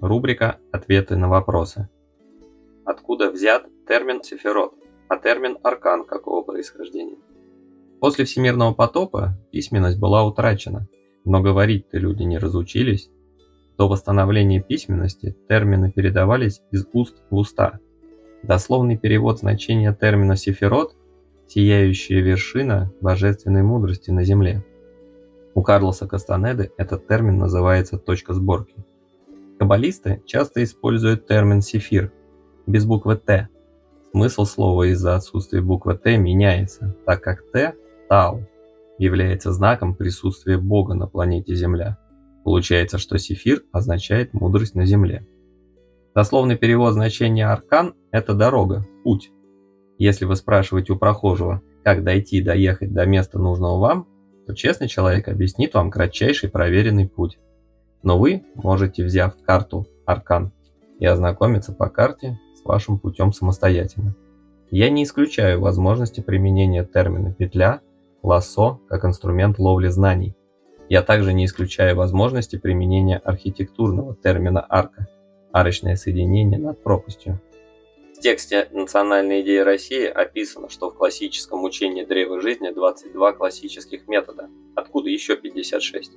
Рубрика «Ответы на вопросы». Откуда взят термин «сефирот», а термин «аркан» какого происхождения? После всемирного потопа письменность была утрачена, но говорить-то люди не разучились. До восстановления письменности термины передавались из уст в уста. Дословный перевод значения термина «сефирот» – «сияющая вершина божественной мудрости на земле». У Карлоса Кастанеды этот термин называется «точка сборки». Каббалисты часто используют термин «сефир» без буквы «Т». Смысл слова из-за отсутствия буквы «Т» меняется, так как «Т» – «Тау» является знаком присутствия Бога на планете Земля. Получается, что сефир означает мудрость на Земле. Дословный перевод значения аркан – это дорога, путь. Если вы спрашиваете у прохожего, как дойти, доехать до места нужного вам, то честный человек объяснит вам кратчайший проверенный путь. Но вы можете, взяв карту Аркан, и ознакомиться по карте с вашим путем самостоятельно. Я не исключаю возможности применения термина «петля», «лассо» как инструмент ловли знаний. Я также не исключаю возможности применения архитектурного термина «арка» – арочное соединение над пропастью. В тексте «Национальная идея России» описано, что в классическом учении древа жизни 22 классических метода. Откуда еще 56?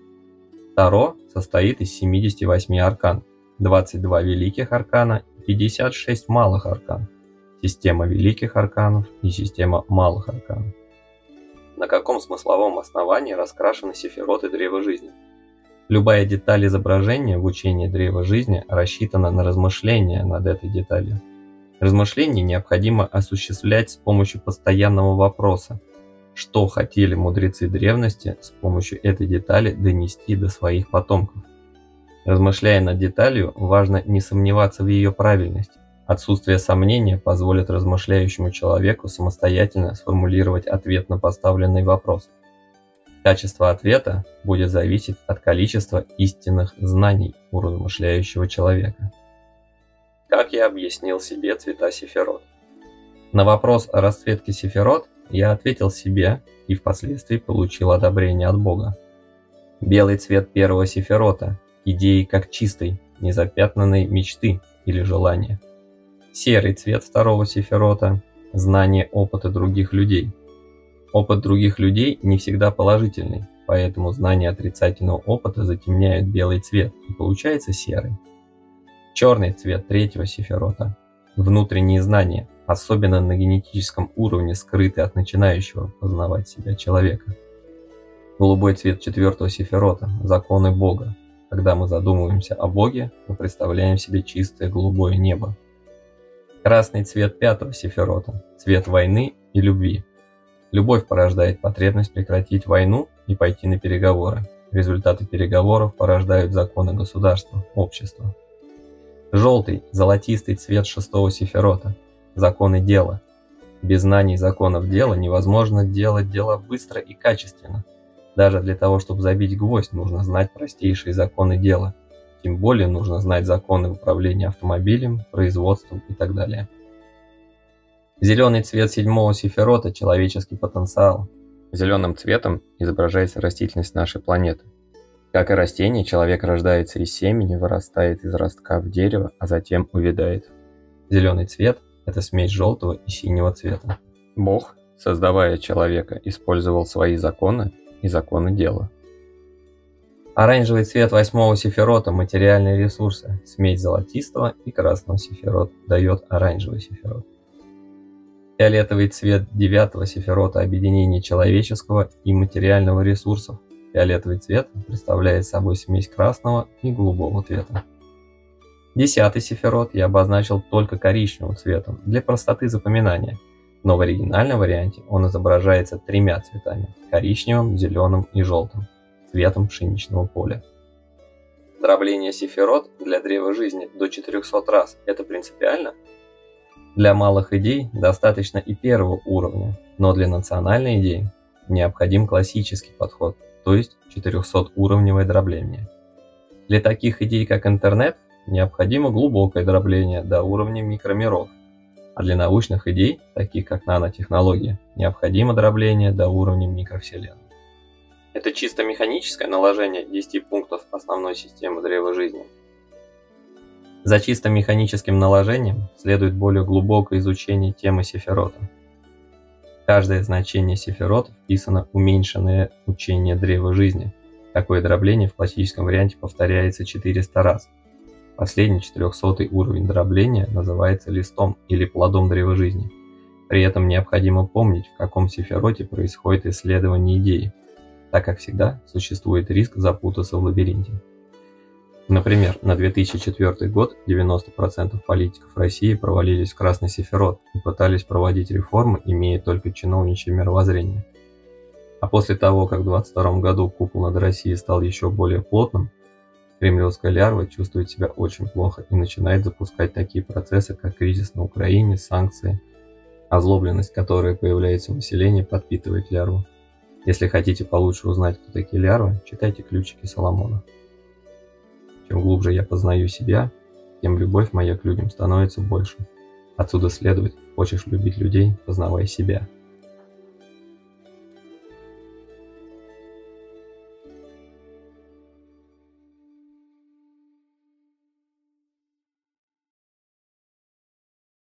Таро состоит из 78 аркан, 22 великих аркана и 56 малых аркан. Система великих арканов и система малых арканов. На каком смысловом основании раскрашены сефироты древа жизни? Любая деталь изображения в учении древа жизни рассчитана на размышления над этой деталью. Размышления необходимо осуществлять с помощью постоянного вопроса, что хотели мудрецы древности с помощью этой детали донести до своих потомков. Размышляя над деталью, важно не сомневаться в ее правильности. Отсутствие сомнения позволит размышляющему человеку самостоятельно сформулировать ответ на поставленный вопрос. Качество ответа будет зависеть от количества истинных знаний у размышляющего человека. Как я объяснил себе цвета сефирот? На вопрос о расцветке сефирот я ответил себе и впоследствии получил одобрение от Бога. Белый цвет первого сефирота – идеи как чистой, незапятнанной мечты или желания. Серый цвет второго сефирота – знание опыта других людей. Опыт других людей не всегда положительный, поэтому знание отрицательного опыта затемняет белый цвет и получается серый. Черный цвет третьего сиферота. Внутренние знания, особенно на генетическом уровне, скрыты от начинающего познавать себя человека. Голубой цвет четвертого сиферота – законы Бога. Когда мы задумываемся о Боге, мы представляем себе чистое голубое небо. Красный цвет пятого сиферота – цвет войны и любви. Любовь порождает потребность прекратить войну и пойти на переговоры. Результаты переговоров порождают законы государства, общества. Желтый, золотистый цвет шестого сиферота. Законы дела. Без знаний законов дела невозможно делать дела быстро и качественно. Даже для того, чтобы забить гвоздь, нужно знать простейшие законы дела. Тем более нужно знать законы управления автомобилем, производством и так далее. Зеленый цвет седьмого сиферота – человеческий потенциал. Зеленым цветом изображается растительность нашей планеты. Как и растение, человек рождается из семени, вырастает из ростка в дерево, а затем увядает. Зеленый цвет – это смесь желтого и синего цвета. Бог, создавая человека, использовал свои законы и законы дела. Оранжевый цвет восьмого сиферота – материальные ресурсы. Смесь золотистого и красного сиферота дает оранжевый сиферот. Фиолетовый цвет девятого сиферота – объединение человеческого и материального ресурсов – Фиолетовый цвет представляет собой смесь красного и голубого цвета. Десятый сифирот я обозначил только коричневым цветом для простоты запоминания, но в оригинальном варианте он изображается тремя цветами – коричневым, зеленым и желтым, цветом пшеничного поля. Дробление сифирот для древа жизни до 400 раз – это принципиально? Для малых идей достаточно и первого уровня, но для национальной идеи необходим классический подход – то есть 400-уровневое дробление. Для таких идей, как интернет, необходимо глубокое дробление до уровня микромиров, а для научных идей, таких как нанотехнология, необходимо дробление до уровня микровселенной. Это чисто механическое наложение 10 пунктов основной системы древа жизни. За чисто механическим наложением следует более глубокое изучение темы сефирота. Каждое значение сефирот вписано уменьшенное учение древа жизни. Такое дробление в классическом варианте повторяется 400 раз. Последний 400 уровень дробления называется листом или плодом древа жизни. При этом необходимо помнить, в каком сефироте происходит исследование идеи, так как всегда существует риск запутаться в лабиринте. Например, на 2004 год 90% политиков России провалились в красный сефирот и пытались проводить реформы, имея только чиновничье мировоззрение. А после того, как в 2022 году купол над Россией стал еще более плотным, кремлевская лярва чувствует себя очень плохо и начинает запускать такие процессы, как кризис на Украине, санкции. Озлобленность, которая появляется у населения, подпитывает лярву. Если хотите получше узнать, кто такие лярвы, читайте ключики Соломона. Чем глубже я познаю себя, тем любовь моя к людям становится больше. Отсюда следует, хочешь любить людей, познавай себя.